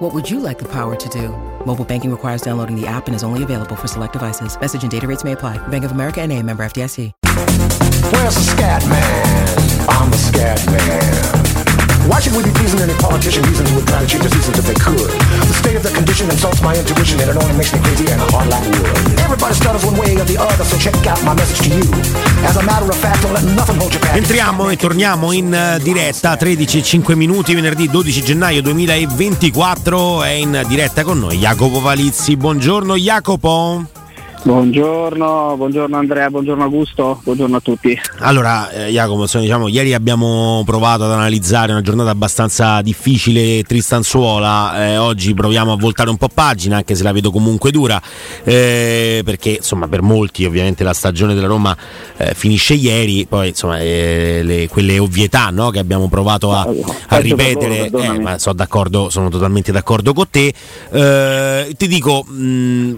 What would you like the power to do? Mobile banking requires downloading the app and is only available for select devices. Message and data rates may apply. Bank of America and a member FDIC. Where's the scat man? I'm the scat man. Why should we be pleasing any politician reason who would try to change the seasons if they could? The state of the condition insults my intuition and it only makes me crazy and hard like wood. Everybody stutters one way or the other, so check out my message to you. As a matter of fact, don't let nothing hold you back. Entriamo e torniamo in eh, diretta 13 e 5 minuti venerdì 12 gennaio 2024 è in diretta con noi Jacopo Valizzi. Buongiorno Jacopo. Buongiorno, buongiorno Andrea, buongiorno Augusto, buongiorno a tutti. Allora, eh, Jacopo, insomma, diciamo, ieri abbiamo provato ad analizzare una giornata abbastanza difficile tristanzuola, eh, oggi proviamo a voltare un po' pagina, anche se la vedo comunque dura, eh, perché insomma per molti ovviamente la stagione della Roma eh, finisce ieri, poi insomma eh, le, quelle ovvietà no, che abbiamo provato a, a ripetere, eh, ma sono d'accordo, sono totalmente d'accordo con te. ti dico... Mh,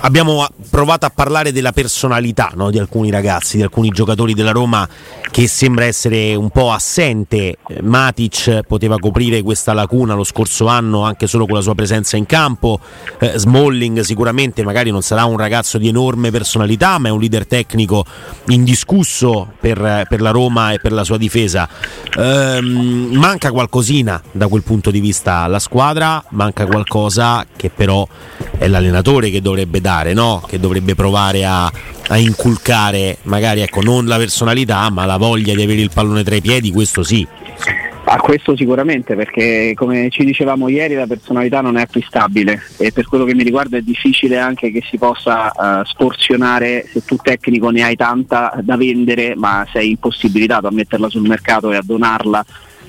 abbiamo provato a parlare della personalità no? di alcuni ragazzi, di alcuni giocatori della Roma che sembra essere un po' assente. Matic poteva coprire questa lacuna lo scorso anno anche solo con la sua presenza in campo. Eh, Smalling sicuramente magari non sarà un ragazzo di enorme personalità, ma è un leader tecnico indiscusso per, per la Roma e per la sua difesa. Eh, manca qualcosina da quel punto di vista alla squadra, manca qualcosa che però è l'allenatore che dovrebbe dare, no? che dovrebbe provare a, a inculcare magari ecco, non la personalità ma la voglia di avere il pallone tra i piedi, questo sì. A questo sicuramente, perché come ci dicevamo ieri la personalità non è acquistabile e per quello che mi riguarda è difficile anche che si possa uh, sporzionare se tu tecnico ne hai tanta da vendere ma sei impossibilitato a metterla sul mercato e a donarla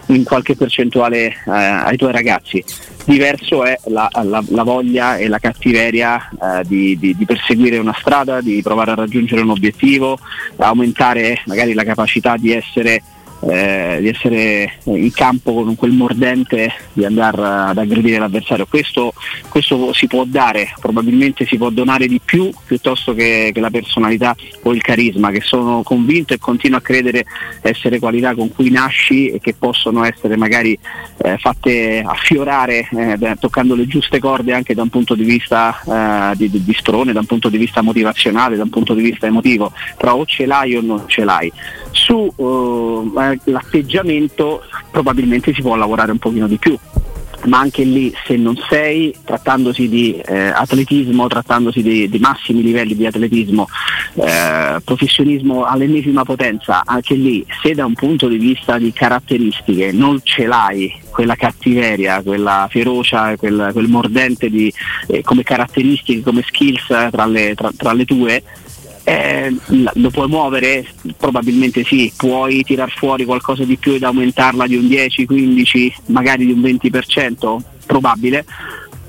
in qualche percentuale uh, ai tuoi ragazzi. Diverso è la, la, la, voglia e la cattiveria eh, di, di, di, perseguire una strada, di provare a raggiungere un obiettivo, aumentare magari la capacità di essere eh, di essere in campo con quel mordente di andare ad aggredire l'avversario. Questo, questo, si può dare, probabilmente si può donare di più piuttosto che, che, la personalità o il carisma, che sono convinto e continuo a credere essere qualità con cui nasci e che possono essere magari eh, fatte affiorare eh, toccando le giuste corde anche da un punto di vista eh, di, di, sprone, da un punto di vista motivazionale, da un punto di vista emotivo, però o ce l'hai o non ce l'hai. Su uh, l'atteggiamento probabilmente si può lavorare un pochino di più. Ma anche lì se non sei, trattandosi di eh, atletismo, trattandosi di, di, massimi livelli di atletismo, eh, professionismo all'ennesima potenza, anche lì se da un punto di vista di caratteristiche non ce l'hai quella cattiveria, quella ferocia, quel, quel mordente di, eh, come caratteristiche, come skills tra le, tra, tra le tue, eh, lo puoi muovere? Probabilmente sì, puoi tirar fuori qualcosa di più ed aumentarla di un 10, 15, magari di un 20%? Probabile,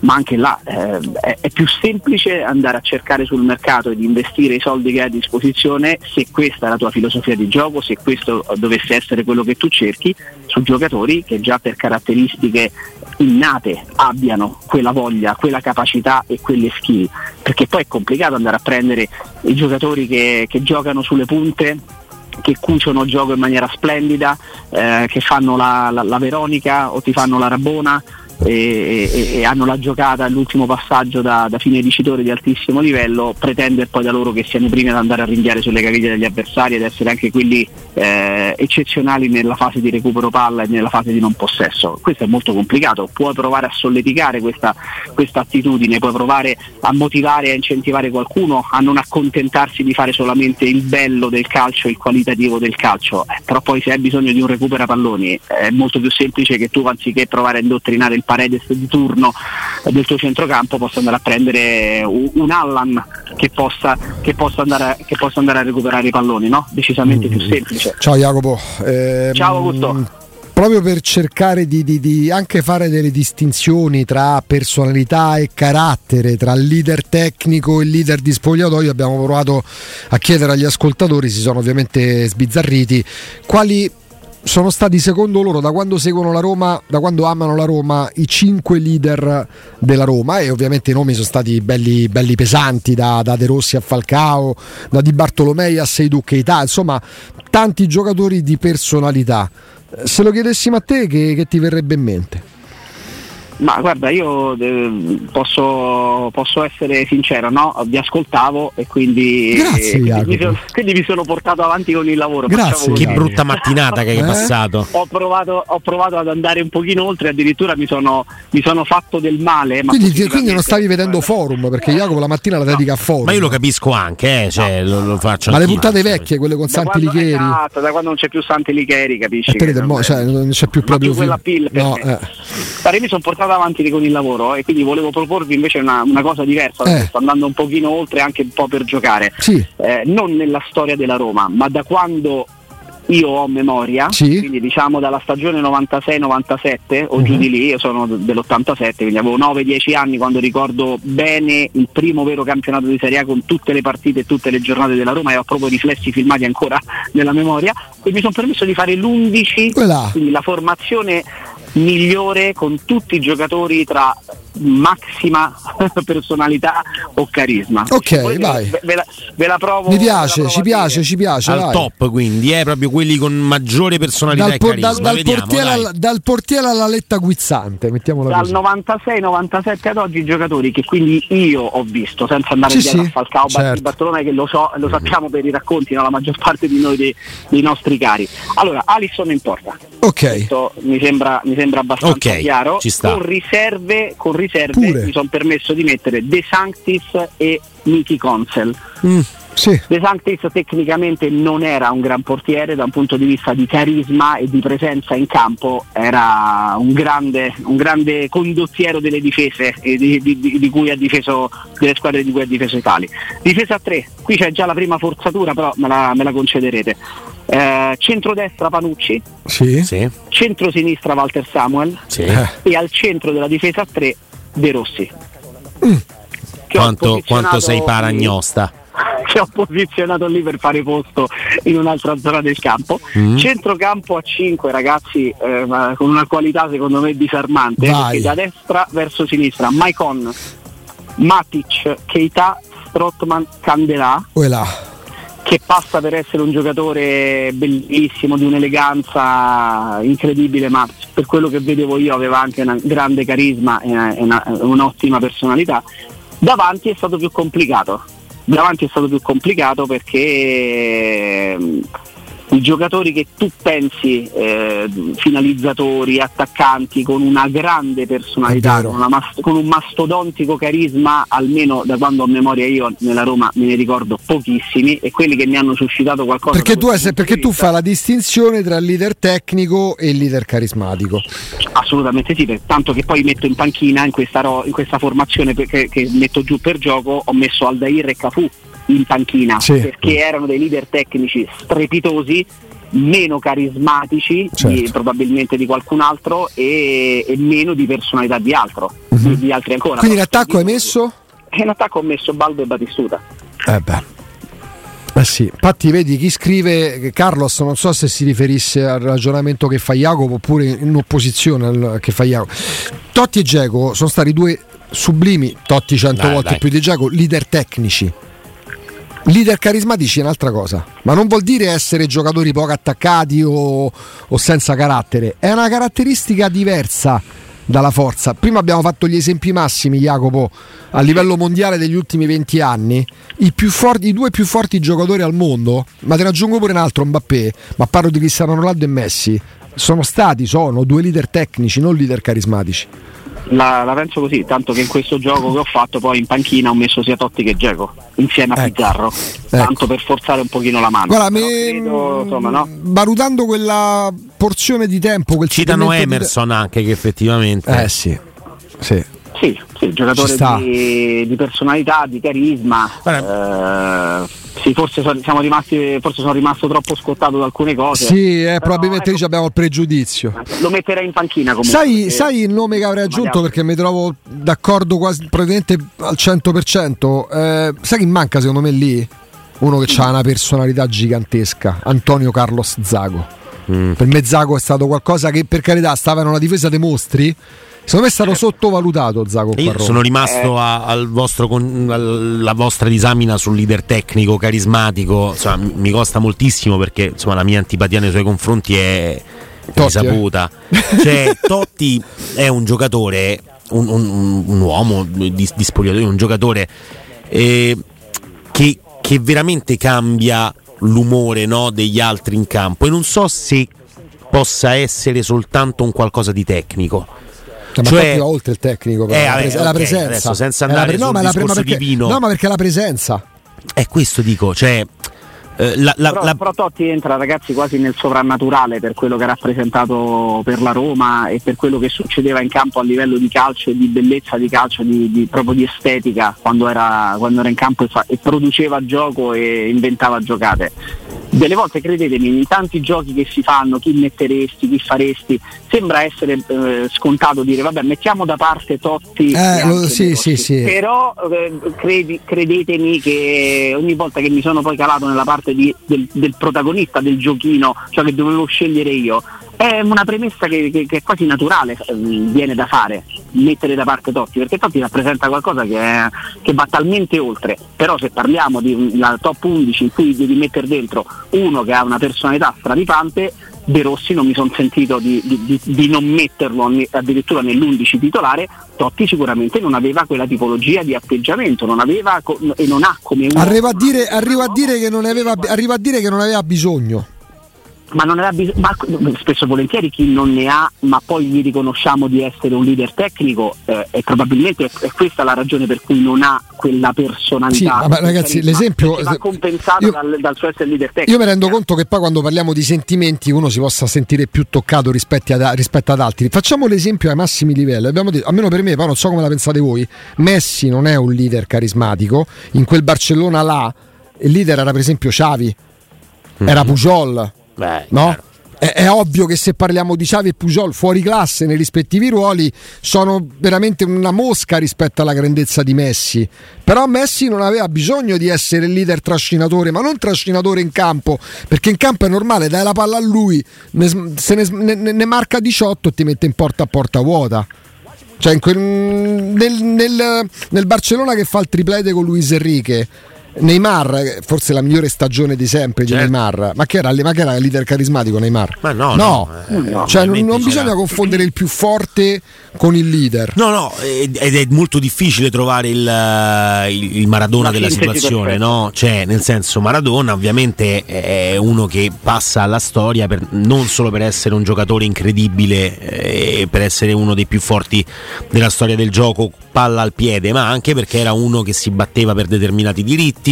ma anche là eh, è, è, più semplice andare a cercare sul mercato ed investire i soldi che hai a disposizione se questa è la tua filosofia di gioco, se questo dovesse essere quello che tu cerchi, su giocatori che già per caratteristiche innate abbiano quella voglia, quella capacità e quelle skill, perché poi è complicato andare a prendere i giocatori che, che giocano sulle punte che cuciono il gioco in maniera splendida, eh, che fanno la, la, la Veronica o ti fanno la Rabona e, e, e, hanno la giocata all'ultimo passaggio da, da fine dicitore di altissimo livello, pretendere poi da loro che siano i primi ad andare a ringhiare sulle caviglie degli avversari ed essere anche quelli eh, eccezionali nella fase di recupero palla e nella fase di non possesso. Questo è molto complicato, puoi provare a solleticare questa, questa attitudine, puoi provare a motivare a incentivare qualcuno a non accontentarsi di fare solamente il bello del calcio, il qualitativo del calcio, eh, però poi se hai bisogno di un recupero palloni è molto più semplice che tu anziché provare a indottrinare il Paredes di turno del tuo centrocampo possa andare a prendere un Allan che possa, che possa, andare, a, che possa andare a recuperare i palloni, no? decisamente mm. più semplice. Ciao Jacopo. Eh, Ciao Augusto. proprio per cercare di, di, di, anche fare delle distinzioni tra personalità e carattere, tra leader tecnico e leader di spogliatoio, abbiamo provato a chiedere agli ascoltatori, si sono ovviamente sbizzarriti, quali sono stati secondo loro da quando seguono la Roma, da quando amano la Roma, i cinque leader della Roma e ovviamente i nomi sono stati belli, belli pesanti da, da, De Rossi a Falcao, da Di Bartolomei a Seidu Keita, insomma tanti giocatori di personalità. Se lo chiedessimo a te che, che ti verrebbe in mente? Ma guarda, io eh, posso, posso, essere sincero, no? vi ascoltavo e quindi, Grazie, quindi, mi sono, quindi, mi sono, portato avanti con il lavoro. Grazie, che brutta mattinata che hai eh? passato. Ho provato, ho provato, ad andare un pochino oltre, addirittura mi sono, mi sono fatto del male. Quindi, quindi, non stavi vedendo forum perché Jacopo la mattina la dedica a forum. Ma io lo capisco anche, eh, cioè, no. lo, lo, faccio. Ma le puntate vecchie, quelle con Santi quando, Licheri. Esatto, da quando non c'è più Santi Licheri, capisci? Eh, non, cioè, non c'è più proprio. Più quella pill no, eh. mi sono portato avanti con il lavoro e quindi volevo proporvi invece una, una cosa diversa, eh. sto andando un pochino oltre anche un po' per giocare, sì. eh, non nella storia della Roma, ma da quando io ho memoria, sì. quindi diciamo dalla stagione 96-97 o uh-huh. giù di lì, io sono dell'87, quindi avevo 9-10 anni quando ricordo bene il primo vero campionato di Serie A con tutte le partite e tutte le giornate della Roma e ho proprio riflessi filmati ancora nella memoria e mi sono permesso di fare l'11, Quella. quindi la formazione migliore con tutti i giocatori tra massima personalità o carisma. Ok, Volete, vai. Ve, ve, la, ve, la, provo. Mi piace, ci piace, ci piace. Al vai. top, quindi, è eh, proprio quelli con maggiore personalità dal, por- e dal, dal, portiere alla, dal, portiere alla, letta guizzante, mettiamola Dal 96-97 ad oggi i giocatori che quindi io ho visto, senza andare sì, dietro sì, a Falcao certo. Bartolomei che lo so, lo sappiamo per i racconti, no? la maggior parte di noi dei, dei nostri cari. Allora, Alisson in porta. Ok. Questo mi sembra, mi sembra abbastanza okay, chiaro. Ci sta. Con riserve, con riserve mi sono permesso di mettere De Sanctis e Miki Consel. Mm, sì. De Sanctis tecnicamente non era un gran portiere da un punto di vista di carisma e di presenza in campo, era un grande, un grande condottiero delle difese di, di, di, cui ha difeso, delle squadre di cui ha difeso Italia. Difesa a tre, qui c'è già la prima forzatura, però me la, me la concederete. Eh, centrodestra Panucci, sì. Sì. centro-sinistra Walter Samuel Sì. e al centro della difesa a tre De Rossi. Mm. Quanto, quanto sei paragnosta. Che ho posizionato lì per fare posto in un'altra zona del campo. Mm. Centrocampo a 5, ragazzi, eh, con una qualità secondo me disarmante. Da destra verso sinistra, Maicon, Matic, Keita, Strottman, Candelà Quella. Che passa per essere un giocatore bellissimo, di un'eleganza incredibile, ma per quello che vedevo io aveva anche un grande carisma e una- un'ottima personalità. Davanti è stato più complicato. Davanti è stato più complicato perché i giocatori che tu pensi eh, finalizzatori, attaccanti con una grande personalità, con, una mas- con un mastodontico carisma, almeno da quando ho memoria io nella Roma me ne ricordo pochissimi e quelli che mi hanno suscitato qualcosa. Perché tu, punto perché tu fai la distinzione tra leader tecnico e leader carismatico. Assolutamente sì, per- tanto che poi metto in panchina in questa, ro- in questa formazione che, che metto giù per gioco, ho messo Aldair e Cafu in panchina Sì. perché erano dei leader tecnici strepitosi, meno carismatici Certo. di- probabilmente di qualcun altro e, e meno di personalità di altro, Mhm. di, di altri ancora. Quindi in Però attacco hai messo? E in attacco ho messo Baldo e Batistuta. Eh beh. Eh sì, infatti vedi chi scrive che Carlos non so se si riferisse al ragionamento che fa Jacopo oppure in opposizione al che fa Jacopo. Totti e Geco sono stati due sublimi, Totti cento Dai, volte dai. più di Geco, leader tecnici. Leader carismatici è un'altra cosa, ma non vuol dire essere giocatori poco attaccati o, o senza carattere, è una caratteristica diversa dalla forza. Prima abbiamo fatto gli esempi massimi, Jacopo, a livello mondiale degli ultimi 20 anni. I, forti, I due più forti giocatori al mondo, ma te ne aggiungo pure un altro, Mbappé, ma parlo di Cristiano Ronaldo e Messi, sono stati, sono due leader tecnici, non leader carismatici. La, la penso così, tanto che in questo gioco che ho fatto poi in panchina ho messo sia Totti che Geco insieme a Ecco. Pizzarro, tanto per forzare un pochino la mano. Guarda, me- credo, insomma, no? valutando quella porzione di tempo, quel Citano segmento di- Emerson anche che effettivamente. Eh sì, sì. Sì, sì, giocatore di, di, personalità, di carisma. Eh, sì, forse, so, siamo rimasti, forse sono rimasto troppo scottato da alcune cose. Sì, eh, probabilmente ecco, lì abbiamo il pregiudizio. Lo metterei in panchina comunque. Sai, sai il nome che avrei aggiunto perché mi trovo d'accordo quasi praticamente al 100%. Eh, sai chi manca secondo me lì? Uno che ha una personalità gigantesca, Antonio Carlos Zago. Mm. Per me Zago è stato qualcosa che per carità stava in una difesa dei mostri Secondo me è stato sottovalutato Zago. Io sono rimasto a, al vostro, alla vostra disamina sul leader tecnico, carismatico. Insomma, mi costa moltissimo perché insomma, la mia antipatia nei suoi confronti è Totti, risaputa. Eh. Cioè, Totti è un giocatore, un, un, un uomo di, di spogliatoio, un giocatore eh, che, che, veramente cambia l'umore no, degli altri in campo. E non so se possa essere soltanto un qualcosa di tecnico cioè, ma cioè, oltre il tecnico, però, eh, la, okay, presenza. Adesso, senza andare pre- no, ma la, ma perché, divino. No, ma perché la presenza. È questo dico, cioè eh, la, la, però, la... però, Totti entra ragazzi quasi nel sovrannaturale per quello che ha rappresentato per la Roma e per quello che succedeva in campo a livello di calcio e di bellezza di calcio, di, di, proprio di estetica quando era, quando era in campo e, fa, e, produceva gioco e inventava giocate. Delle volte credetemi, in tanti giochi che si fanno, chi metteresti, chi faresti, sembra essere eh, scontato dire vabbè mettiamo da parte Totti, eh, lo, sì, sì, sì. però eh, credi, credetemi che ogni volta che mi sono poi calato nella parte di, del, del, protagonista del giochino, cioè che dovevo scegliere io, è una premessa che, che, che è quasi naturale, eh, viene da fare, mettere da parte Totti, perché Totti rappresenta qualcosa che, è, che va talmente oltre, però se parliamo di una top 11 in cui devi mettere dentro uno che ha una personalità straripante, De Rossi non mi sono sentito di, di, di, non metterlo addirittura nell'11 titolare, Totti sicuramente non aveva quella tipologia di atteggiamento, non aveva e non ha come uno. Arriva a dire, arriva a dire, che, non aveva, arriva a dire che non aveva bisogno ma, non aveva bis- ma spesso e volentieri chi non ne ha, ma poi gli riconosciamo di essere un leader tecnico, eh, e probabilmente è questa la ragione per cui non ha quella personalità. Sì, ma ragazzi, l'esempio va compensato io, dal, dal, suo essere leader tecnico. Io mi rendo conto che poi quando parliamo di sentimenti uno si possa sentire più toccato rispetto ad, rispetto ad altri. Facciamo l'esempio ai massimi livelli. Abbiamo detto, almeno per me, poi non so come la pensate voi. Messi non è un leader carismatico. In quel Barcellona là, il leader era per esempio Xavi, era mhm. Pujol Beh, no? È, è, ovvio che se parliamo di Xavi e Pujol fuori classe nei rispettivi ruoli sono veramente una mosca rispetto alla grandezza di Messi. Però Messi non aveva bisogno di essere il leader trascinatore, ma non trascinatore in campo, perché in campo è normale, dai la palla a lui, ne, se ne, ne, ne marca 18 e ti mette in porta a porta vuota. Cioè, quel, nel, nel, nel Barcellona che fa il triplete con Luis Enrique Neymar, forse la migliore stagione di sempre di certo. Neymar, ma che, era, ma che era il leader carismatico Neymar? Ma no, no, no, eh, no cioè non, non bisogna confondere il più forte con il leader. No, no, ed è molto difficile trovare il, eh, il Maradona della situazione, no? Cioè, nel senso, Maradona ovviamente è uno che passa alla storia per, non solo per essere un giocatore incredibile, eh, per essere uno dei più forti della storia del gioco, palla al piede, ma anche perché era uno che si batteva per determinati diritti,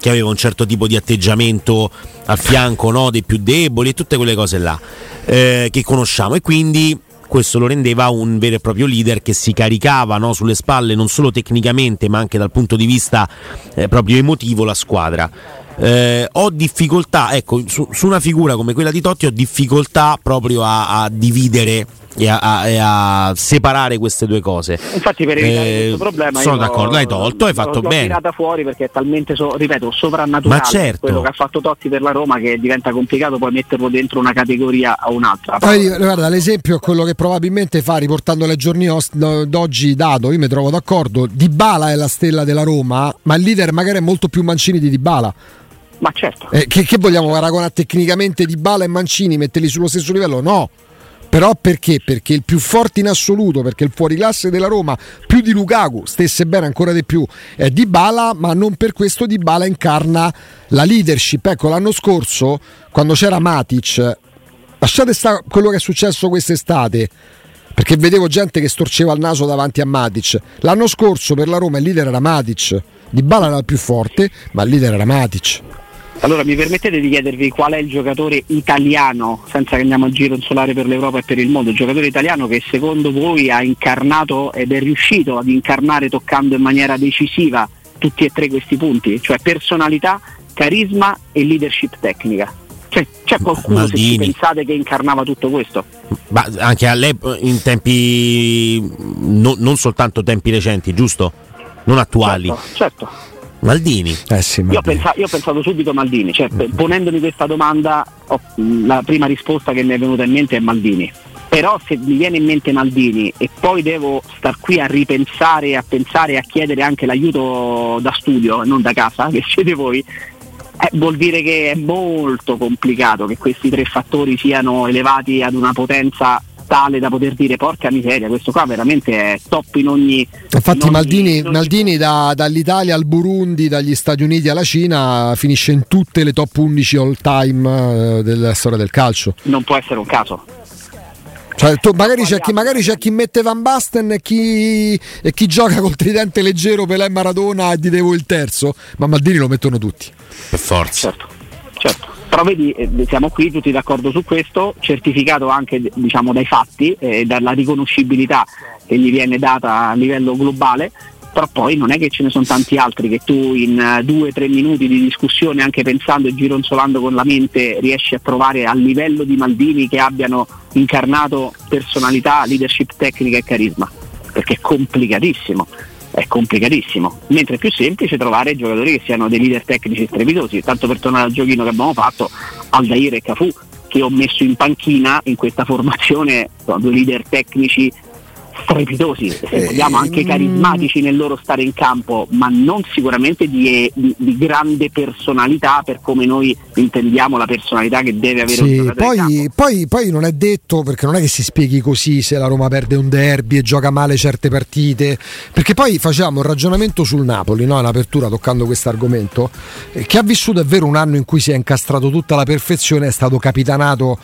che aveva un certo tipo di atteggiamento al fianco no, dei più deboli e tutte quelle cose là eh, che conosciamo e quindi questo lo rendeva un vero e proprio leader che si caricava no, sulle spalle non solo tecnicamente ma anche dal punto di vista eh, proprio emotivo la squadra. Eh, ho difficoltà, ecco, su, su, una figura come quella di Totti ho difficoltà proprio a, a dividere e a, e a, separare queste due cose. Infatti, per evitare eh, questo problema, sono d'accordo, l'hai tolto, hai fatto l'ho bene. L'ho tirata fuori perché è talmente, so, ripeto, sovrannaturale Ma certo. quello che ha fatto Totti per la Roma che diventa complicato poi metterlo dentro una categoria o un'altra. Poi, guarda, l'esempio è quello che probabilmente fa riportando le giorni d'oggi dato, io mi trovo d'accordo. Di Bala è la stella della Roma, ma il leader magari è molto più Mancini di Di Bala. Ma certo. Eh, che, che vogliamo paragonare tecnicamente Di Bala e Mancini, metterli sullo stesso livello? No però perché? Perché il più forte in assoluto, perché il fuoriclasse della Roma, più di Lukaku, stesse bene ancora di più, è Di Bala, ma non per questo Di Bala incarna la leadership. Ecco, l'anno scorso, quando c'era Matic, lasciate stare quello che è successo quest'estate, perché vedevo gente che storceva il naso davanti a Matic. L'anno scorso per la Roma il leader era Matic, Di Bala era il più forte, ma il leader era Matic. Allora mi permettete di chiedervi qual è il giocatore italiano, senza che andiamo a giro insolare per l'Europa e per il mondo, il giocatore italiano che secondo voi ha incarnato ed è riuscito ad incarnare toccando in maniera decisiva tutti e tre questi punti, cioè personalità, carisma e leadership tecnica. Cioè, c'è qualcuno se ci pensate che incarnava tutto questo? Ma anche a lei in tempi no, non soltanto tempi recenti, giusto? Non attuali. Certo, certo. Maldini. Eh sì, Maldini. Io, ho pensato, io, ho pensato, subito a Maldini, cioè, mm. ponendomi questa domanda ho, la prima risposta che mi è venuta in mente è Maldini. Però se mi viene in mente Maldini e poi devo star qui a ripensare, a pensare e a chiedere anche l'aiuto da studio, non da casa, che siete voi, eh, vuol dire che è molto complicato che questi tre fattori siano elevati ad una potenza tale da poter dire porca miseria, questo qua veramente è top in ogni... Infatti in ogni, Maldini, in ogni... Maldini da, dall'Italia al Burundi, dagli Stati Uniti alla Cina, finisce in tutte le top 11 all time eh, della storia del calcio. Non può essere un caso. Cioè, tu, magari, c'è chi, magari, c'è chi, mette Van Basten e chi, e chi gioca col tridente leggero Pelé Maradona e di Devo il terzo, ma Maldini lo mettono tutti. Per forza. Certo, certo. Però vedi, eh, siamo qui tutti d'accordo su questo, certificato anche diciamo, dai fatti e dalla riconoscibilità che gli viene data a livello globale però poi non è che ce ne sono tanti altri che tu in uh, due o tre minuti di discussione, anche pensando e gironzolando con la mente, riesci a trovare a livello di Maldini che abbiano incarnato personalità, leadership tecnica e carisma, perché è complicatissimo. È complicatissimo, mentre è più semplice trovare giocatori che siano dei leader tecnici strepitosi. Tanto per tornare al giochino che abbiamo fatto, Aldair e Cafu, che ho messo in panchina in questa formazione, sono due leader tecnici strepitosi, se eh, vogliamo anche mm. carismatici nel loro stare in campo, ma non sicuramente di, di, di, grande personalità per come noi intendiamo la personalità che deve avere sì, un poi, poi, poi, non è detto, perché non è che si spieghi così se la Roma perde un derby e gioca male certe partite, perché poi facciamo un ragionamento sul Napoli, no? in apertura toccando questo argomento, eh, che ha vissuto è vero un anno in cui si è incastrato tutta la perfezione, è stato capitanato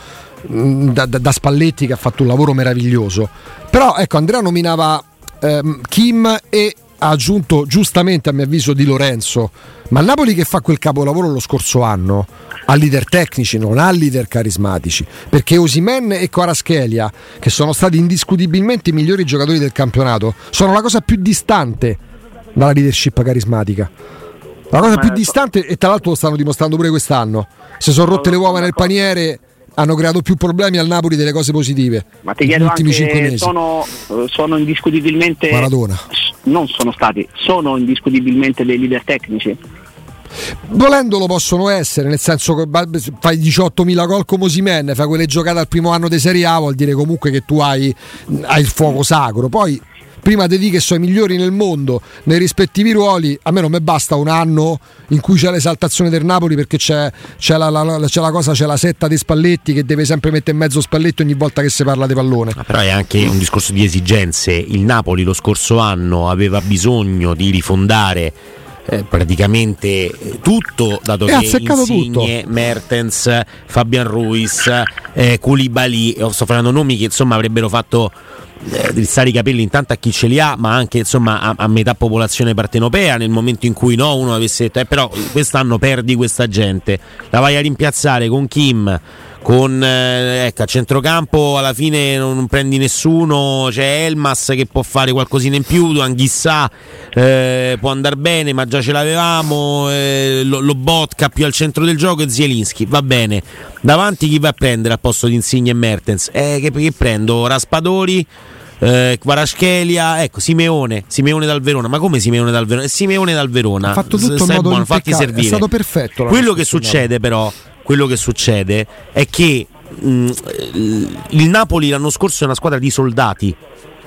da, da, da Spalletti che ha fatto un lavoro meraviglioso però ecco, Andrea nominava ehm, Kim e ha aggiunto giustamente a mio avviso Di Lorenzo, ma Napoli che fa quel capolavoro lo scorso anno ha leader tecnici, non ha leader carismatici, perché Osimen e Quaraschelia, che sono stati indiscutibilmente i migliori giocatori del campionato, sono la cosa più distante dalla leadership carismatica. La cosa più distante, e tra l'altro lo stanno dimostrando pure quest'anno. Se sono rotte le uova nel paniere hanno creato più problemi al Napoli delle cose positive. Ma ti chiedo ultimi anche, mesi. Sono, sono indiscutibilmente Maradona. Non sono stati, sono indiscutibilmente dei leader tecnici. Volendolo possono essere, nel senso che fai 18.000 gol come Osimen, fai quelle giocate al primo anno di Serie A, vuol dire comunque che tu hai, hai il fuoco sacro. Poi prima di dire che sono i migliori nel mondo nei rispettivi ruoli, a me non mi basta un anno in cui c'è l'esaltazione del Napoli perché c'è, c'è, la, la, c'è la, cosa, c'è la setta di Spalletti che deve sempre mettere in mezzo Spalletti ogni volta che si parla di pallone. Ma però è anche un discorso di esigenze. Il Napoli lo scorso anno aveva bisogno di rifondare eh, praticamente tutto, dato e che Insigne, tutto. Mertens, Fabian Ruiz, eh, Koulibaly, sto facendo nomi che insomma avrebbero fatto eh, drizzare i capelli intanto a chi ce li ha, ma anche insomma a, a, metà popolazione partenopea nel momento in cui no, uno avesse detto eh, però quest'anno perdi questa gente, la vai a rimpiazzare con Kim con eh, ecco, a centrocampo alla fine non prendi nessuno, c'è Elmas che può fare qualcosina in più, Anghissà eh, può andare bene, ma già ce l'avevamo, eh, lo, lo, Botka più al centro del gioco e Zielinski, va bene. Davanti chi va a prendere al posto di Insigne e Mertens? Eh, che, che prendo? Raspadori? eh, Kvaratskhelia, ecco Simeone, Simeone dal Verona, ma come Simeone dal Verona? Simeone dal Verona. Ha fatto tutto Stai modo buono, fatti servire. È stato perfetto. Quello che succede però quello che succede è che mh, mm, il Napoli l'anno scorso è una squadra di soldati.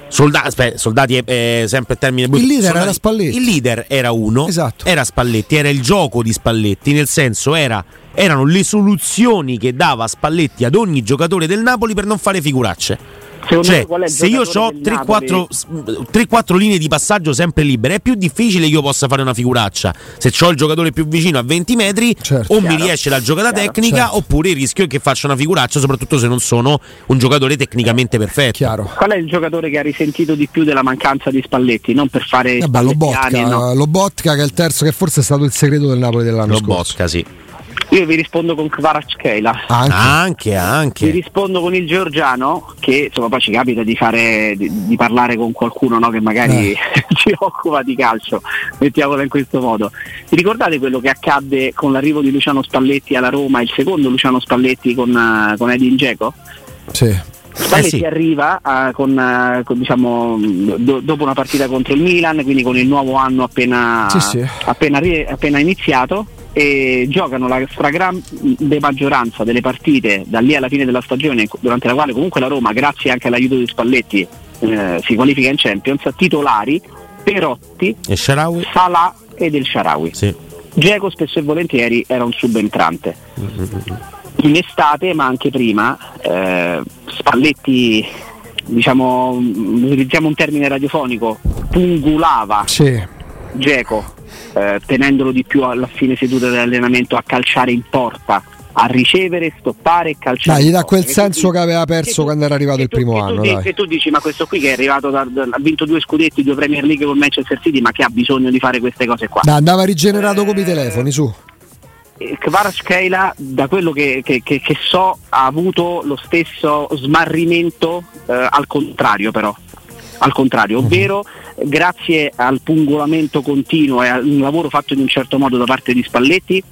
Solda- aspetta, soldati è, è sempre il termine brutto. Il leader soldati. era Spalletti. Il leader era uno, esatto. era Spalletti, era il gioco di Spalletti, nel senso era, erano le soluzioni che dava Spalletti ad ogni giocatore del Napoli per non fare figuracce. Cioè, se io ho 3-4 linee di passaggio sempre libere, è più difficile che io possa fare una figuraccia. Se ho il giocatore più vicino a 20 metri, certo. o Chiaro. mi riesce la giocata Chiaro. tecnica, certo. oppure rischio che faccia una figuraccia, soprattutto se non sono un giocatore tecnicamente perfetto. Chiaro. Qual è il giocatore che ha risentito di più della mancanza di Spalletti? Non per fare. Eh beh, Lobotka, no. Lobotka, che è il terzo, che forse è stato il segreto del Napoli dell'anno Lobotka, scorso. sì. Io vi rispondo con Kvaratskheila. Anche, anche. anche. Vi rispondo con il georgiano, che insomma poi ci capita di, fare, di, di parlare con qualcuno no, che magari eh. si occupa di calcio, mettiamola in questo modo. Vi ricordate quello che accadde con l'arrivo di Luciano Spalletti alla Roma, il secondo Luciano Spalletti con, uh, con Edin Dzeko? Sì. Spalletti eh sì. arriva uh, con, uh, con, diciamo, do, dopo una partita contro il Milan, quindi con il nuovo anno appena, sì, sì. appena, appena iniziato e giocano la stragrande maggioranza delle partite da lì alla fine della stagione, durante la quale comunque la Roma, grazie anche all'aiuto di Spalletti, eh, si qualifica in Champions, titolari Perotti, Salah ed El Sharawi. Sì. Geco spesso e volentieri era un subentrante. In estate, ma anche prima, eh, Spalletti, diciamo, utilizziamo un termine radiofonico, pungulava sì. Geco eh, tenendolo di più alla fine seduta dell'allenamento a calciare in porta a ricevere, stoppare e calciare. Dai, gli dà quel senso che, aveva perso tu, che, era arrivato il primo tu, anno. Tu, tu dici, ma questo qui che è arrivato da, da, ha vinto due scudetti, due Premier League con Manchester City, ma che ha bisogno di fare queste cose qua? Da, andava rigenerato eh, come i telefoni, su. Eh, Kvaratskheila, da quello che, che, che, che, so, ha avuto lo stesso smarrimento eh, al contrario però al contrario, ovvero grazie al pungolamento continuo e a un lavoro fatto in un certo modo da parte di Spalletti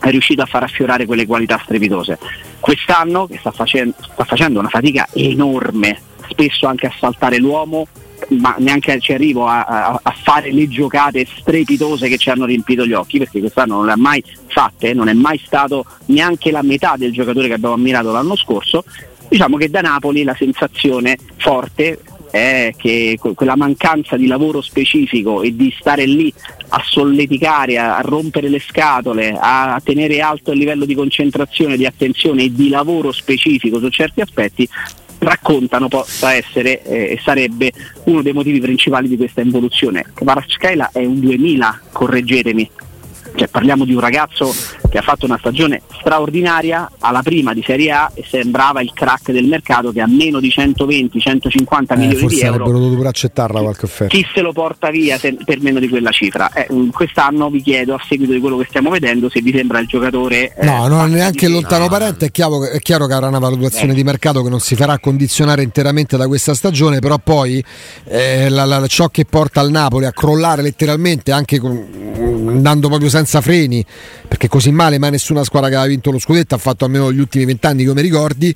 è riuscito a far affiorare quelle qualità strepitose. Quest'anno che sta, facendo, sta facendo una fatica enorme, spesso anche a saltare l'uomo, ma neanche ci arrivo a, a, a, fare le giocate strepitose che ci hanno riempito gli occhi, perché quest'anno non le ha mai fatte, non è mai stato neanche la metà del giocatore che abbiamo ammirato l'anno scorso. Diciamo che da Napoli la sensazione forte è che quella mancanza di lavoro specifico e di stare lì a solleticare, a, a rompere le scatole, a, a, tenere alto il livello di concentrazione, di attenzione e di lavoro specifico su certi aspetti, raccontano possa essere eh, e sarebbe uno dei motivi principali di questa involuzione. Varascaila è un 2000, correggetemi, cioè, parliamo di un ragazzo che ha fatto una stagione straordinaria alla prima di Serie A e sembrava il crack del mercato che a meno di 120-150 eh, milioni di euro avrebbero dovuto accettarla qualche offerta chi se lo porta via se, per meno di quella cifra eh, quest'anno vi chiedo a seguito di quello che stiamo vedendo se vi sembra il giocatore eh, no non neanche lontano no. parente è chiaro, è chiaro, che avrà una valutazione eh. di mercato che non si farà condizionare interamente da questa stagione però poi eh, la, la, ciò che porta al Napoli a crollare letteralmente anche con, andando proprio senza freni perché così male mai nessuna squadra che aveva vinto lo scudetto ha fatto almeno gli ultimi vent'anni come ricordi.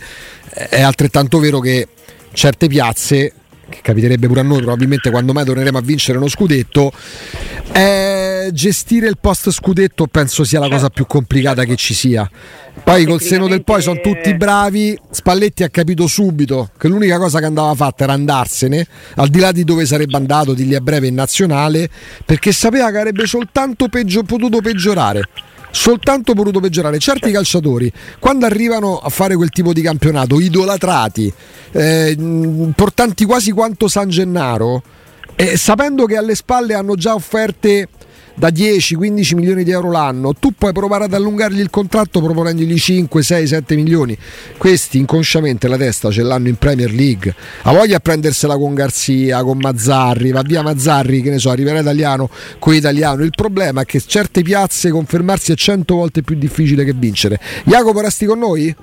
È altrettanto vero che certe piazze che capiterebbe pure a noi probabilmente quando mai torneremo a vincere uno scudetto eh, gestire il post scudetto penso sia la cosa più complicata che ci sia. Poi col seno del poi sono tutti bravi Spalletti ha capito subito che l'unica cosa che andava fatta era andarsene al di là di dove sarebbe andato di lì a breve in nazionale perché sapeva che avrebbe soltanto peggio, potuto peggiorare soltanto potuto peggiorare. Certi calciatori, quando arrivano a fare quel tipo di campionato, idolatrati, eh, importanti quasi quanto San Gennaro, eh, sapendo che alle spalle hanno già offerte da 10-15 milioni di euro l'anno, tu puoi provare ad allungargli il contratto proponendogli 5, 6, 7 milioni. Questi inconsciamente la testa ce l'hanno in Premier League. Ha voglia a prendersela con Garzia, con Mazzarri, va via Mazzarri, che ne so, arriverà italiano con italiano. Il problema è che certe piazze confermarsi è 100 volte più difficile che vincere. Jacopo resti con noi?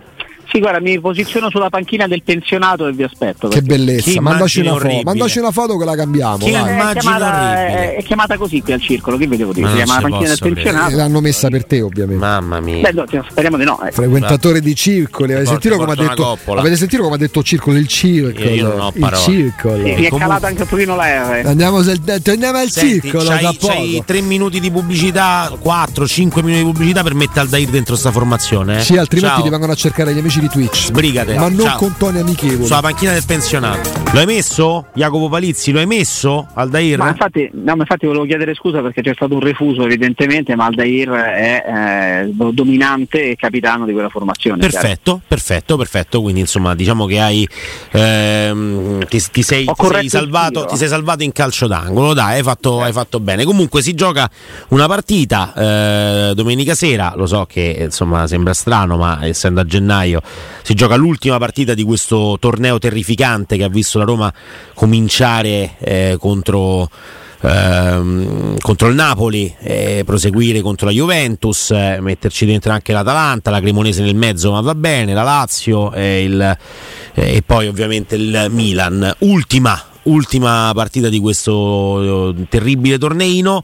Sì, guarda, mi posiziono sulla panchina del pensionato e vi aspetto. Che bellezza, mandaci una, foto, mandaci una, foto, che la cambiamo. Che è, chiamata, è, chiamata, così qui al circolo, che vedevo dire? Si chiama la panchina del pensionato. L'hanno messa per te, ovviamente. Mamma mia. Beh, no, speriamo di no. Eh. Frequentatore di circoli, avete sentito, come ha detto, avete sentito come ha detto circolo? Il circolo. Io, io non ho parole. Il circolo. Sì, mi è calata anche un pochino la R. Andiamo, andiamo al Senti, circolo. C'hai, c'hai 3 minuti di pubblicità, 4, 5 minuti di pubblicità per mettere Aldair dentro sta formazione. Eh? Sì, altrimenti ti vengono a cercare gli amici di Twitch. Sbriga Brigate. Ma non Ciao. con toni amichevoli. Sulla panchina del pensionato. Lo hai messo? Jacopo Palizzi, lo hai messo? Aldair? Ma infatti, no, ma infatti volevo chiedere scusa perché c'è stato un refuso evidentemente, ma Aldair è eh, dominante e capitano di quella formazione. Perfetto, chiaro. perfetto, perfetto. Quindi insomma diciamo che hai ehm, ti, ti, sei, ti, sei salvato, ti, sei, salvato, in calcio d'angolo. Dai, hai fatto, eh. hai fatto bene. Comunque si gioca una partita eh, domenica sera. Lo so che insomma sembra strano, ma essendo a gennaio si gioca l'ultima partita di questo torneo terrificante che ha visto la Roma cominciare eh, contro ehm, contro il Napoli, eh, proseguire contro la Juventus, eh, metterci dentro anche l'Atalanta, la Cremonese nel mezzo ma va bene, la Lazio il, e poi ovviamente il Milan. Ultima, ultima partita di questo eh, terribile torneino.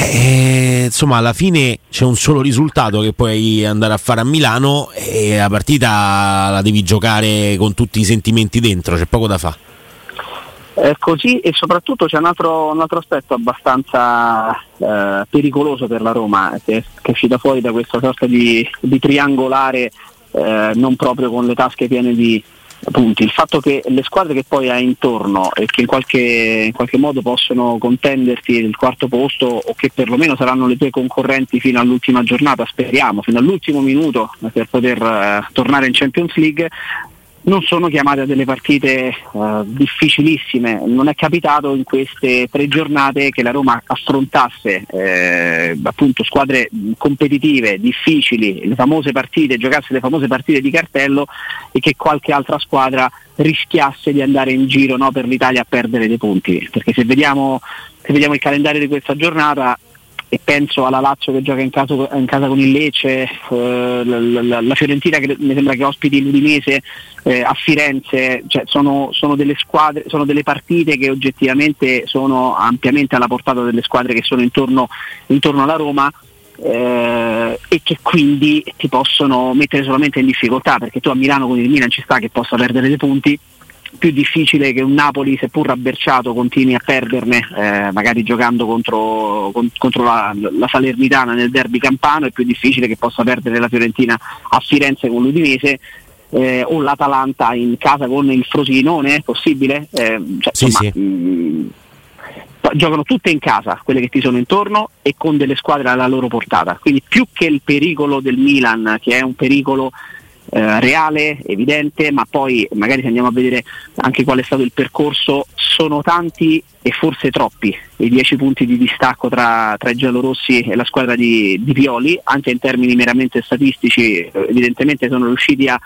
E, insomma, alla fine c'è un solo risultato che puoi andare a fare a Milano e la partita la devi giocare con tutti i sentimenti dentro, c'è poco da fare. È così e soprattutto c'è un altro, un altro aspetto abbastanza eh, pericoloso per la Roma che, che, è uscita fuori da questa sorta di, di triangolare eh, non proprio con le tasche piene di, punti. Il fatto che le squadre che poi hai intorno e che in qualche, in qualche, modo possono contenderti il quarto posto o che perlomeno saranno le tue concorrenti fino all'ultima giornata, speriamo, fino all'ultimo minuto per poter eh, tornare in Champions League, non sono chiamate a delle partite uh, difficilissime. Non è capitato in queste tre giornate che la Roma affrontasse eh, appunto squadre competitive, difficili, le famose partite, giocasse le famose partite di cartello e che qualche altra squadra rischiasse di andare in giro no, per l'Italia a perdere dei punti. Perché se vediamo, se vediamo il calendario di questa giornata e penso alla Lazio che gioca in casa, in casa con il Lecce, eh, la, la, la, Fiorentina che mi sembra che ospiti l'Udinese eh, a Firenze, cioè sono, sono, delle squadre, sono delle partite che oggettivamente sono ampiamente alla portata delle squadre che sono intorno, intorno alla Roma. Eh, e che quindi ti possono mettere solamente in difficoltà perché tu a Milano con il Milan ci sta che possa perdere dei punti più difficile che un Napoli, seppur rabberciato, continui a perderne, eh, magari giocando contro, con, contro la, la, Salernitana nel derby campano, è più difficile che possa perdere la Fiorentina a Firenze con l'Udinese. Eh, o l'Atalanta in casa con il Frosinone, è possibile? Eh, cioè, sì, insomma, sì. Mh, mm, giocano tutte in casa, quelle che ti sono intorno e con delle squadre alla loro portata. Quindi più che il pericolo del Milan, che è un pericolo eh, reale, evidente, ma poi magari se andiamo a vedere anche qual è stato il percorso, sono tanti e forse troppi i dieci punti di distacco tra, tra i giallorossi e la squadra di, di Pioli, anche in termini meramente statistici, evidentemente sono riusciti a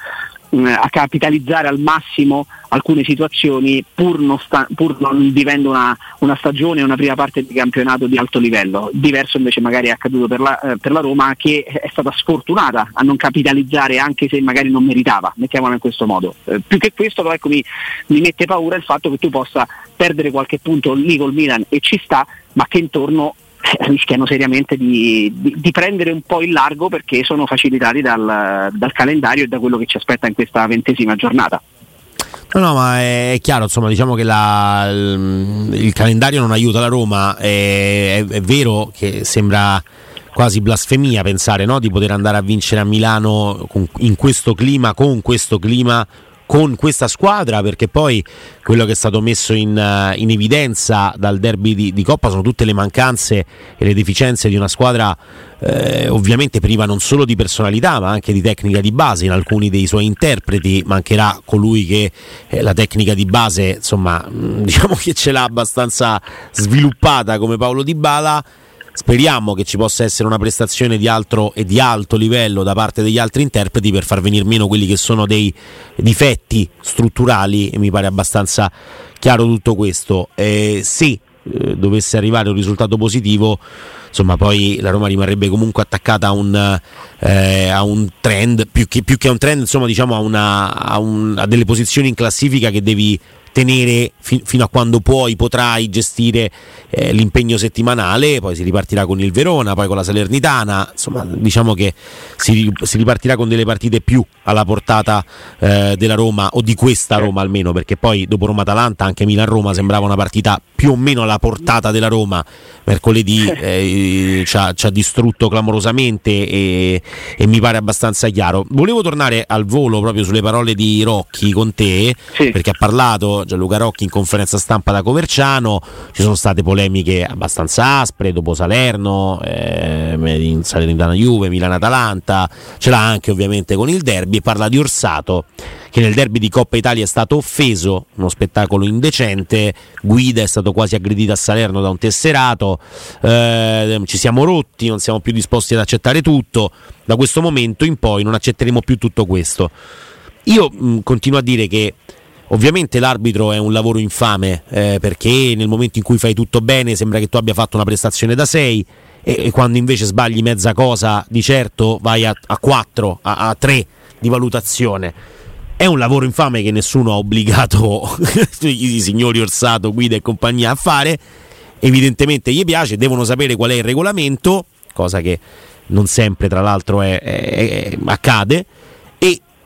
a capitalizzare al massimo alcune situazioni pur non, sta, pur non vivendo una, una, stagione una prima parte di campionato di alto livello. Diverso invece magari è accaduto per la, eh, per la Roma che è stata sfortunata a non capitalizzare anche se magari non meritava, mettiamola in questo modo. Eh, più che questo però ecco, mi, mi mette paura il fatto che tu possa perdere qualche punto lì col Milan e ci sta, ma che intorno rischiano seriamente di, di, di, prendere un po' il largo perché sono facilitati dal, dal, calendario e da quello che ci aspetta in questa ventesima giornata. No, no, ma è chiaro, insomma, diciamo che la, il, il, calendario non aiuta la Roma, è, è, è, vero che sembra quasi blasfemia pensare no, di poter andare a vincere a Milano con, in questo clima, con questo clima con questa squadra perché poi quello che è stato messo in, uh, in evidenza dal derby di, di, Coppa sono tutte le mancanze e le deficienze di una squadra eh, ovviamente priva non solo di personalità ma anche di tecnica di base. In alcuni dei suoi interpreti mancherà colui che eh, la tecnica di base insomma diciamo che ce l'ha abbastanza sviluppata come Paolo Di Bala Speriamo che ci possa essere una prestazione di altro e di alto livello da parte degli altri interpreti per far venire meno quelli che sono dei difetti strutturali e mi pare abbastanza chiaro tutto questo. Eh, eh, dovesse arrivare un risultato positivo, insomma poi la Roma rimarrebbe comunque attaccata a un, eh, a un trend, più che, più che, a un trend, insomma diciamo a, una, a, un, a delle posizioni in classifica che devi tenere fi- fino a quando puoi, potrai gestire eh, l'impegno settimanale, poi si ripartirà con il Verona, poi con la Salernitana, insomma diciamo che si, si ripartirà con delle partite più alla portata eh, della Roma o di questa Roma almeno, perché poi dopo Roma-Atalanta anche Milan-Roma sembrava una partita più o meno alla portata della Roma, mercoledì eh, ci, ha, ci, ha, distrutto clamorosamente e, e, mi pare abbastanza chiaro. Volevo tornare al volo proprio sulle parole di Rocchi con te, sì. perché ha parlato Gianluca Rocchi in conferenza stampa da Coverciano, ci sono state polemiche abbastanza aspre dopo Salerno, eh, in Salernitana Juve, Milano-Atalanta, ce l'ha anche ovviamente con il derby parla di Orsato che nel derby di Coppa Italia è stato offeso, uno spettacolo indecente, Guida è stato quasi aggredito a Salerno da un tesserato, eh, ci siamo rotti, non siamo più disposti ad accettare tutto, da questo momento in poi non accetteremo più tutto questo. Io mh, continuo a dire che Ovviamente l'arbitro è un lavoro infame eh, perché nel momento in cui fai tutto bene sembra che tu abbia fatto una prestazione da 6 e, e, quando invece sbagli mezza cosa di certo vai a, 4, a 3 di valutazione. È un lavoro infame che nessuno ha obbligato i signori Orsato, Guida e compagnia a fare. Evidentemente gli piace, devono sapere qual è il regolamento, cosa che non sempre tra l'altro è, è, è, accade.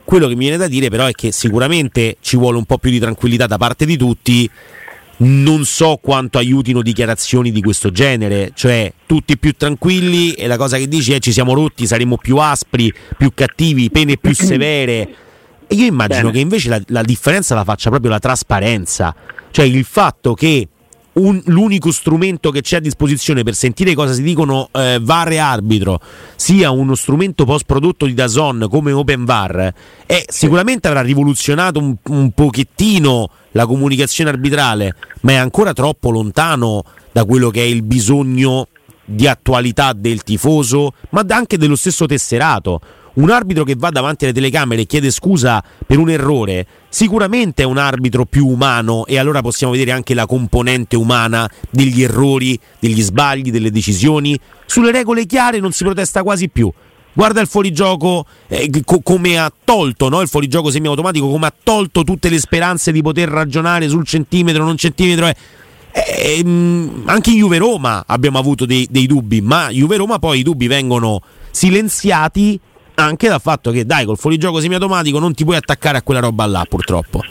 Quello che mi viene da dire però è che sicuramente ci vuole un po' più di tranquillità da parte di tutti non so quanto aiutino dichiarazioni di questo genere, cioè tutti più tranquilli e la cosa che dici è ci siamo rotti, saremo più aspri, più cattivi, pene più severe. E io immagino Bene. che invece la, la differenza la faccia proprio la trasparenza, cioè il fatto che un, l'unico strumento che c'è a disposizione per sentire cosa si dicono eh, VAR e arbitro sia uno strumento post prodotto di Dazon come Open VAR, eh, sicuramente avrà rivoluzionato un, un pochettino la comunicazione arbitrale, ma è ancora troppo lontano da quello che è il bisogno di attualità del tifoso, ma anche dello stesso tesserato. Un arbitro che va davanti alle telecamere e chiede scusa per un errore, sicuramente è un arbitro più umano e allora possiamo vedere anche la componente umana degli errori, degli sbagli, delle decisioni. Sulle regole chiare non si protesta quasi più guarda il fuorigioco eh, co- come ha tolto no? il fuorigioco semiautomatico, come ha tolto tutte le speranze di poter ragionare sul centimetro, non centimetro. Eh. Eh, mm, anche in Juve Roma abbiamo avuto dei, dei dubbi, ma Juve Roma poi i dubbi vengono silenziati anche dal fatto che dai col fuorigioco semiautomatico non ti puoi attaccare a quella roba là purtroppo.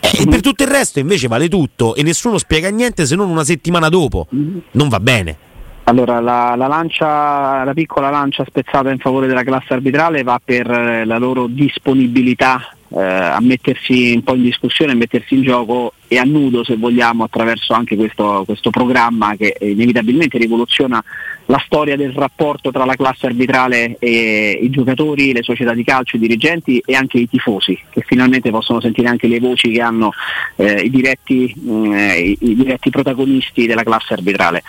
E per tutto il resto invece vale tutto e nessuno spiega niente se non una settimana dopo. Non va bene. Allora, la, la, lancia, la, piccola lancia spezzata in favore della classe arbitrale va per eh, la loro disponibilità eh, a mettersi un po' in discussione, a mettersi in gioco e a nudo se vogliamo attraverso anche questo, questo programma che inevitabilmente rivoluziona la storia del rapporto tra la classe arbitrale e i giocatori, le società di calcio, i dirigenti e anche i tifosi, che finalmente possono sentire anche le voci che hanno eh, i, diretti, eh, i, diretti, protagonisti della classe arbitrale.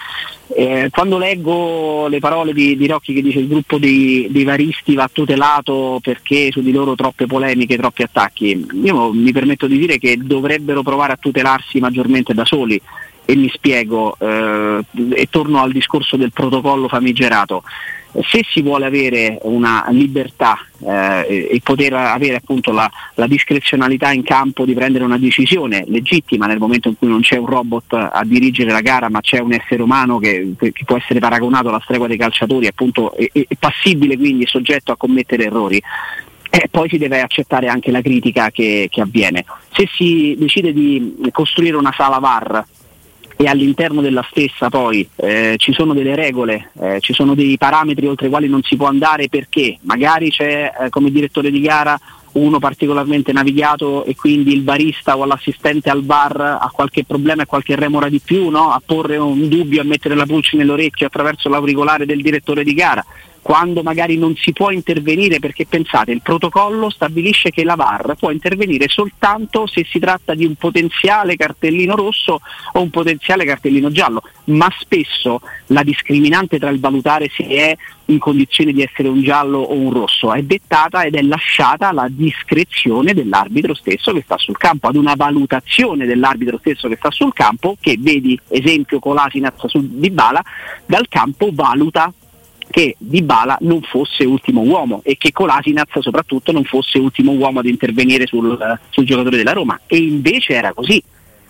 Eh, quando leggo le parole di, di, Rocchi che dice il gruppo dei, dei, varisti va tutelato perché su di loro troppe polemiche, troppi attacchi, io mi permetto di dire che dovrebbero provare a tutelarsi maggiormente da soli e mi spiego eh, e torno al discorso del protocollo famigerato. Se si vuole avere una libertà eh, e poter avere appunto la, la, discrezionalità in campo di prendere una decisione legittima nel momento in cui non c'è un robot a dirigere la gara ma c'è un essere umano che, che può essere paragonato alla stregua dei calciatori appunto è, è passibile quindi soggetto a commettere errori e poi si deve accettare anche la critica che, che, avviene. Se si decide di costruire una sala VAR e all'interno della stessa poi eh, ci sono delle regole, eh, ci sono dei parametri oltre i quali non si può andare perché magari c'è eh, come direttore di gara uno particolarmente navigato e quindi il barista o l'assistente al bar ha qualche problema e qualche remora di più, no? a porre un dubbio, a mettere la pulce nell'orecchio attraverso l'auricolare del direttore di gara quando magari non si può intervenire perché pensate il protocollo stabilisce che la VAR può intervenire soltanto se si tratta di un potenziale cartellino rosso o un potenziale cartellino giallo, ma spesso la discriminante tra il valutare se è in condizione di essere un giallo o un rosso è dettata ed è lasciata alla discrezione dell'arbitro stesso che sta sul campo, ad una valutazione dell'arbitro stesso che sta sul campo che vedi esempio Colasinaz su Dybala dal campo valuta che Dybala non fosse ultimo uomo e che Colasinac soprattutto non fosse ultimo uomo ad intervenire sul, sul giocatore della Roma. E invece era così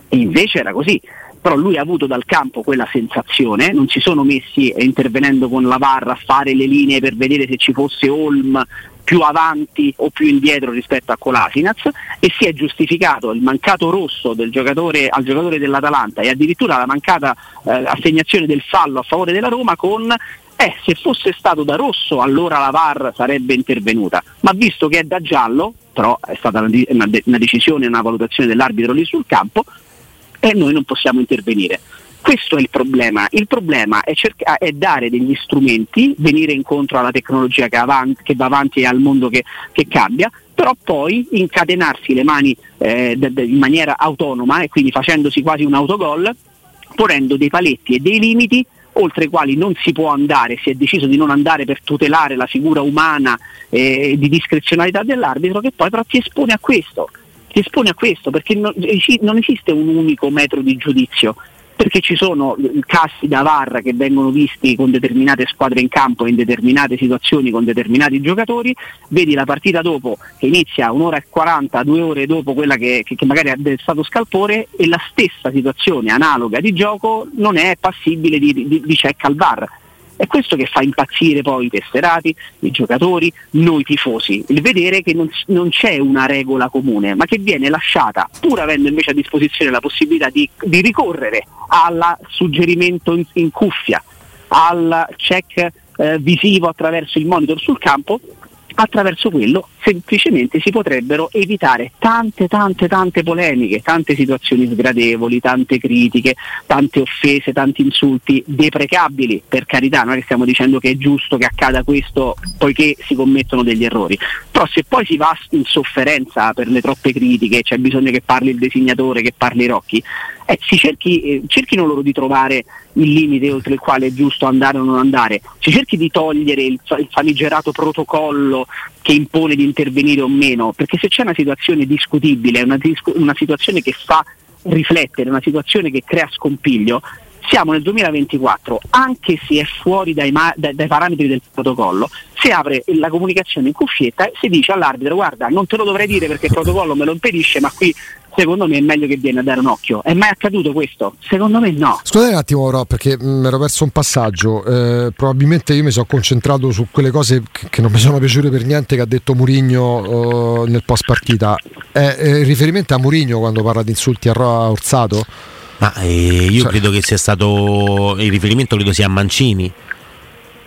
e invece era così. Però lui ha avuto dal campo quella sensazione, non si sono messi intervenendo con la VAR a fare le linee per vedere se ci fosse Olm più avanti o più indietro rispetto a Colasinac e si è giustificato il mancato rosso giocatore, al giocatore dell'Atalanta e addirittura la mancata eh, assegnazione del fallo a favore della Roma con eh, se fosse stato da rosso allora la VAR sarebbe intervenuta, ma visto che è da giallo, però è stata una, una decisione, una valutazione dell'arbitro lì sul campo, eh, noi non possiamo intervenire. Questo è il problema. Il problema è, cerca- è, dare degli strumenti, venire incontro alla tecnologia che, avanti, che va avanti e al mondo che, che, cambia, però poi incatenarsi le mani eh, de- de- in maniera autonoma e quindi facendosi quasi un autogol, ponendo dei paletti e dei limiti oltre i quali non si può andare, si è deciso di non andare per tutelare la figura umana eh, di discrezionalità dell'arbitro, che poi però ti espone a questo. ti espone a questo perché non, non esiste un unico metro di giudizio perché ci sono casi da VAR che vengono visti con determinate squadre in campo in determinate situazioni con determinati giocatori, vedi la partita dopo che inizia un'ora e 40, due ore dopo quella che, che, magari è stato scalpore e la stessa situazione analoga di gioco non è passibile di, di, di check al VAR è questo che fa impazzire poi i tesserati, i giocatori, noi tifosi, il vedere che non, non c'è una regola comune, ma che viene lasciata, pur avendo invece a disposizione la possibilità di, di ricorrere al suggerimento in, in, cuffia, al check eh, visivo attraverso il monitor sul campo, attraverso quello semplicemente si potrebbero evitare tante tante tante polemiche, tante situazioni sgradevoli, tante critiche, tante offese, tanti insulti deprecabili, per carità, non è che stiamo dicendo che è giusto che accada questo poiché si commettono degli errori, però se poi si va in sofferenza per le troppe critiche, c'è bisogno che parli il disegnatore, che parli Rocchi, eh, cerchi, eh, cerchino loro di trovare il limite oltre il quale è giusto andare o non andare, si cerchi di togliere il, il famigerato protocollo che impone di intervenire o meno, perché se c'è una situazione discutibile, una, una situazione che fa riflettere, una situazione che crea scompiglio, siamo nel 2024, anche se è fuori dai, ma- dai, dai, parametri del protocollo, si apre la comunicazione in cuffietta e si dice all'arbitro guarda non te lo dovrei dire perché il protocollo me lo impedisce, ma qui secondo me è meglio che viene a dare un occhio. È mai accaduto questo? Secondo me no. Scusate un attimo, però, perché mi ero perso un passaggio. Eh, probabilmente io mi sono concentrato su quelle cose che non mi sono piaciute per niente che ha detto Murigno eh, nel post partita. Eh, riferimento a Murigno quando parla di insulti a Orsato? Ma eh, io cioè, credo che sia stato il riferimento credo sia a Mancini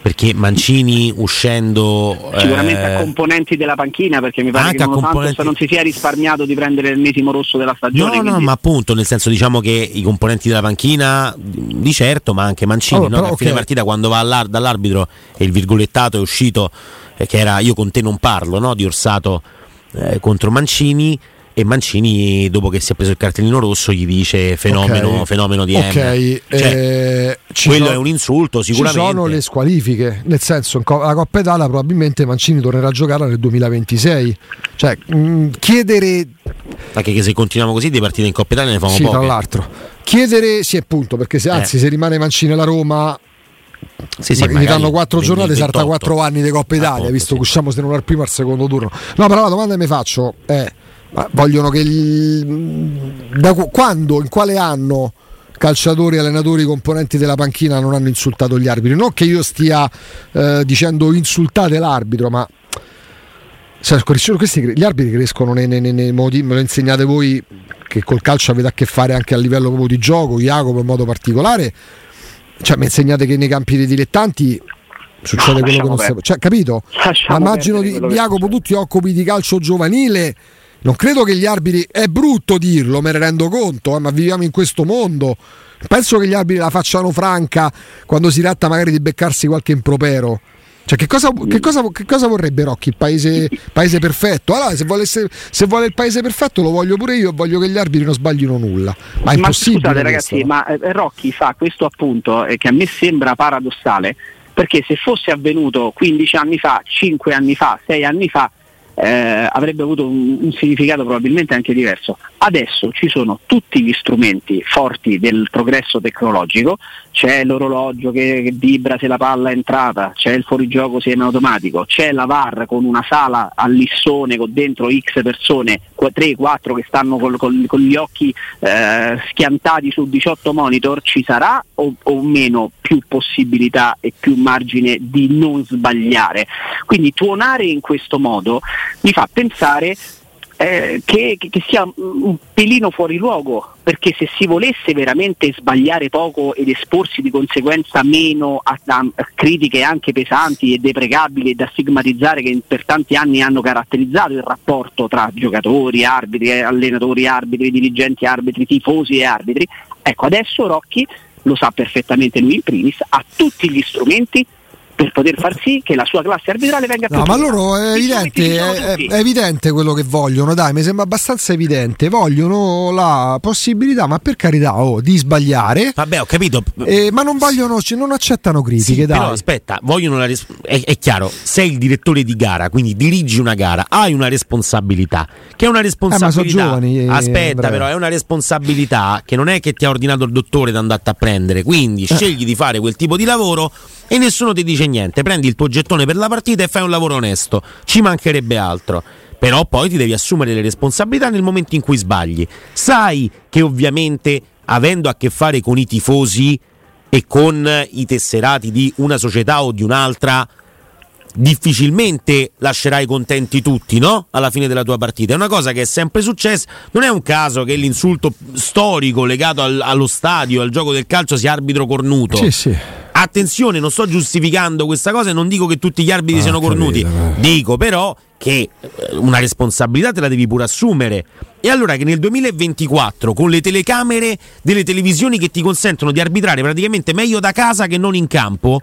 perché Mancini uscendo sicuramente eh, a componenti della panchina perché mi pare che componenti... non si sia risparmiato di prendere l'ennesimo rosso della stagione no quindi... no ma appunto nel senso diciamo che i componenti della panchina di certo ma anche Mancini allora, no? però, a fine partita quando va dall'arbitro e il virgolettato è uscito eh, che era io con te non parlo no? di Orsato eh, contro Mancini e Mancini dopo che si è preso il cartellino rosso gli dice fenomeno, okay. fenomeno di Ok, cioè, eh, quello sono, è un insulto sicuramente. Ci sono le squalifiche, nel senso la Coppa Italia probabilmente Mancini tornerà a giocare nel 2026. Cioè, mh, mm, chiedere anche che se continuiamo così di partite in Coppa Italia ne fanno sì, poche. tra l'altro. Chiedere sì, appunto, perché se, anzi eh. se rimane Mancini alla Roma sì, sì, mi danno 4 giornate, sarà 4 anni di Coppa Italia, ah, visto sì. che usciamo se non al primo al secondo turno. No, però la domanda che mi faccio è ma vogliono che il, da quando, in quale anno calciatori, allenatori, componenti della panchina non hanno insultato gli arbitri? Non che io stia eh, dicendo insultate l'arbitro, ma questi, gli arbitri crescono nei, nei, nei, modi, me lo insegnate voi che col calcio avete a che fare anche a livello proprio di gioco, Jacopo in modo particolare. Cioè, mi insegnate che nei campi dei dilettanti succede no, quello che non si cioè, capito? Ma immagino di Jacopo tu ti occupi di calcio giovanile non credo che gli arbitri, è brutto dirlo, me ne rendo conto, eh, ma viviamo in questo mondo. Penso che gli arbitri la facciano franca quando si tratta magari di beccarsi qualche impropero. Cioè, che cosa, che cosa, che cosa vorrebbe Rocchi? Il paese, paese perfetto? Allora, se vuole, se, vuole, il paese perfetto, lo voglio pure io. Voglio che gli arbitri non sbaglino nulla. Ma è impossibile. Ma scusate, ragazzi, questo, ma eh, Rocchi fa questo appunto eh, che a me sembra paradossale. Perché se fosse avvenuto 15 anni fa, 5 anni fa, 6 anni fa, eh, avrebbe avuto un, un, significato probabilmente anche diverso. Adesso ci sono tutti gli strumenti forti del progresso tecnologico, c'è l'orologio che, che vibra se la palla è entrata, c'è il fuorigioco semiautomatico, c'è la VAR con una sala a lissone con dentro X persone, 3-4 che stanno col, col, con gli occhi eh, schiantati su 18 monitor, ci sarà o, o meno più possibilità e più margine di non sbagliare? Quindi tuonare in questo modo mi fa pensare eh, che, che, sia un pelino fuori luogo, perché se si volesse veramente sbagliare poco ed esporsi di conseguenza meno a, a critiche anche pesanti e deprecabili e da stigmatizzare che per tanti anni hanno caratterizzato il rapporto tra giocatori, arbitri, allenatori, arbitri, dirigenti, arbitri, tifosi e arbitri, ecco adesso Rocchi lo sa perfettamente lui in primis, ha tutti gli strumenti per poter far sì che la sua classe arbitrale venga più No, ma loro è evidente, è, è evidente quello che vogliono, dai, mi sembra abbastanza evidente. Vogliono la possibilità, ma per carità, oh, di sbagliare. Vabbè, ho capito. Eh, ma non vogliono, non accettano critiche, Sì, dai. però aspetta, vogliono la res- è, è chiaro, sei il direttore di gara, quindi dirigi una gara, hai una responsabilità, che è una responsabilità. giovani, eh, aspetta, Andrea. però è una responsabilità che non è che ti ha ordinato il dottore di andarti a prendere, quindi Eh. scegli di fare quel tipo di lavoro e nessuno ti dice niente, prendi il tuo gettone per la partita e fai un lavoro onesto, ci mancherebbe altro. Però poi ti devi assumere le responsabilità nel momento in cui sbagli. Sai che ovviamente avendo a che fare con i tifosi e con i tesserati di una società o di un'altra, difficilmente lascerai contenti tutti, no? Alla fine della tua partita. È una cosa che è sempre successa. Non è un caso che l'insulto storico legato al- allo stadio, al gioco del calcio, sia arbitro cornuto. Sì, sì. Attenzione, non sto giustificando questa cosa e non dico che tutti gli arbitri Ah, siano cornuti. capito, eh. Dico però che eh, una responsabilità te la devi pure assumere. E allora che nel 2024, con le telecamere delle televisioni che ti consentono di arbitrare praticamente meglio da casa che non in campo,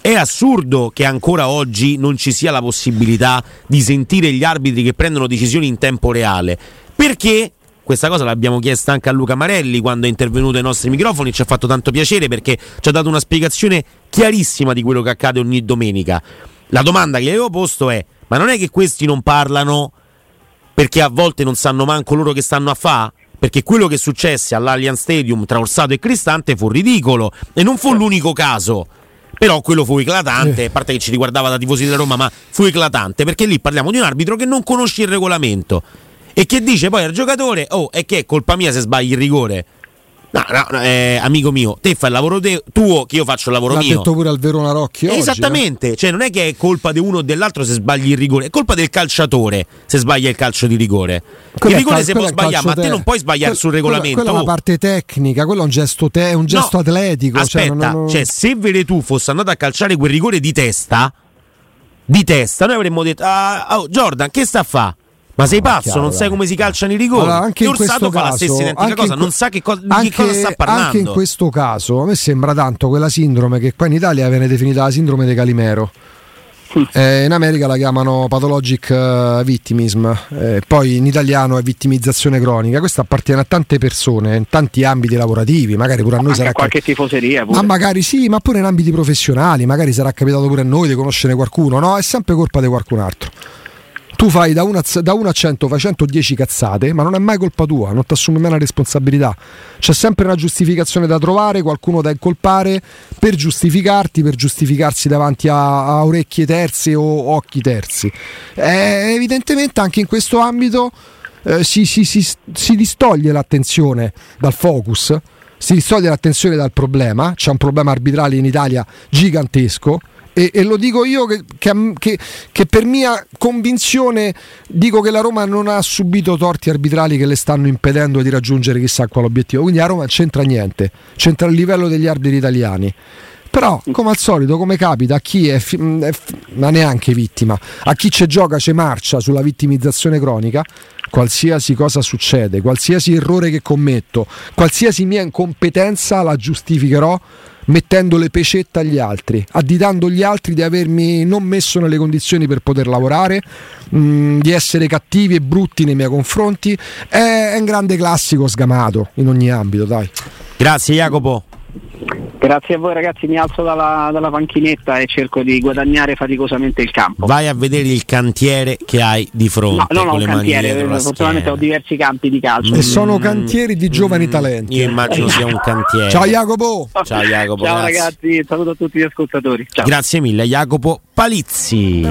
è assurdo che ancora oggi non ci sia la possibilità di sentire gli arbitri che prendono decisioni in tempo reale. Perché? Questa cosa l'abbiamo chiesta anche a Luca Marelli quando è intervenuto ai nostri microfoni, ci ha fatto tanto piacere perché ci ha dato una spiegazione chiarissima di quello che accade ogni domenica. La domanda che gli avevo posto è: ma non è che questi non parlano perché a volte non sanno manco loro che stanno a fa? Perché quello che successe all'Allianz Stadium tra Orsato e Cristante fu ridicolo e non fu l'unico caso. Però quello fu eclatante, a parte che ci riguardava da tifosi della Roma, ma fu eclatante perché lì parliamo di un arbitro che non conosce il regolamento e che dice poi al giocatore: Oh, è che è colpa mia se sbagli il rigore. No, no, eh, amico mio, te fai il lavoro te- tuo, che io faccio il lavoro L'ha mio. detto pure al Verona Rocchi oggi, Esattamente, cioè non è che è colpa di uno o dell'altro se sbagli il rigore, è colpa del calciatore se sbaglia il calcio di rigore. Quello il è rigore cal- si può è sbagliare, ma te te- non puoi sbagliare quella- sul regolamento. Quella, quella è oh. una parte tecnica, quello è un gesto, te- è un gesto No, atletico. Aspetta, cioè, non- non- cioè, se Veretù fosse andato a calciare quel rigore di testa, di testa, noi avremmo detto: ah, oh, Jordan, che sta a fa? Ma sei pazzo, chiaro, non sai come si calciano i rigori? Allora, anche e in Orsato questo fa la caso, stessa identica cosa, non sa che co- di anche, che cosa sta parlando. Anche in questo caso, a me sembra tanto quella sindrome che qua in Italia viene definita la sindrome di Calimero. Eh, in America la chiamano pathologic eh, victimism, eh, poi in italiano è vittimizzazione cronica. Questo appartiene a tante persone, in tanti ambiti lavorativi, magari pure a noi Anche sarà qualche tifoseria pure. Ma magari sì, ma pure in ambiti professionali, magari sarà capitato pure a noi di conoscere qualcuno, no? È sempre colpa di qualcun altro. Tu fai da 1 a, da 1 a 100, fai 110 cazzate, ma non è mai colpa tua, non ti assumi mai una responsabilità. C'è sempre una giustificazione da trovare, qualcuno da incolpare per giustificarti, per giustificarsi davanti a, a orecchie terze o occhi terzi. Eh, evidentemente anche in questo ambito eh, si, si- si- si distoglie l'attenzione dal focus, si distoglie l'attenzione dal problema. C'è un problema arbitrale in Italia gigantesco. E, e lo dico io che, che- che- per mia convinzione dico che la Roma non ha subito torti arbitrali che le stanno impedendo di raggiungere chissà quale obiettivo. Quindi a Roma c'entra niente, c'entra il livello degli arbitri italiani. Però, come al solito, come capita a chi è, fi- mh, è fi- ma neanche vittima, a chi ci gioca, ci marcia sulla vittimizzazione cronica, qualsiasi cosa succede, qualsiasi errore che commetto, qualsiasi mia incompetenza la giustificherò mettendo le pecette agli altri, additando gli altri di avermi non messo nelle condizioni per poter lavorare, mh, di essere cattivi e brutti nei miei confronti. È, è un grande classico sgamato in ogni ambito, dai. Grazie Jacopo. Grazie a voi ragazzi, mi alzo dalla, dalla panchinetta e cerco di guadagnare faticosamente il campo. Vai a vedere il cantiere che hai di fronte No, non ho con un cantiere, fortunatamente ho diversi campi di calcio. E sono cantieri di giovani talenti. Io immagino sia un cantiere. Ciao Jacopo! Ciao Jacopo, Ciao grazie. ragazzi, saluto a tutti gli ascoltatori. Ciao. Grazie mille Jacopo Palizzi.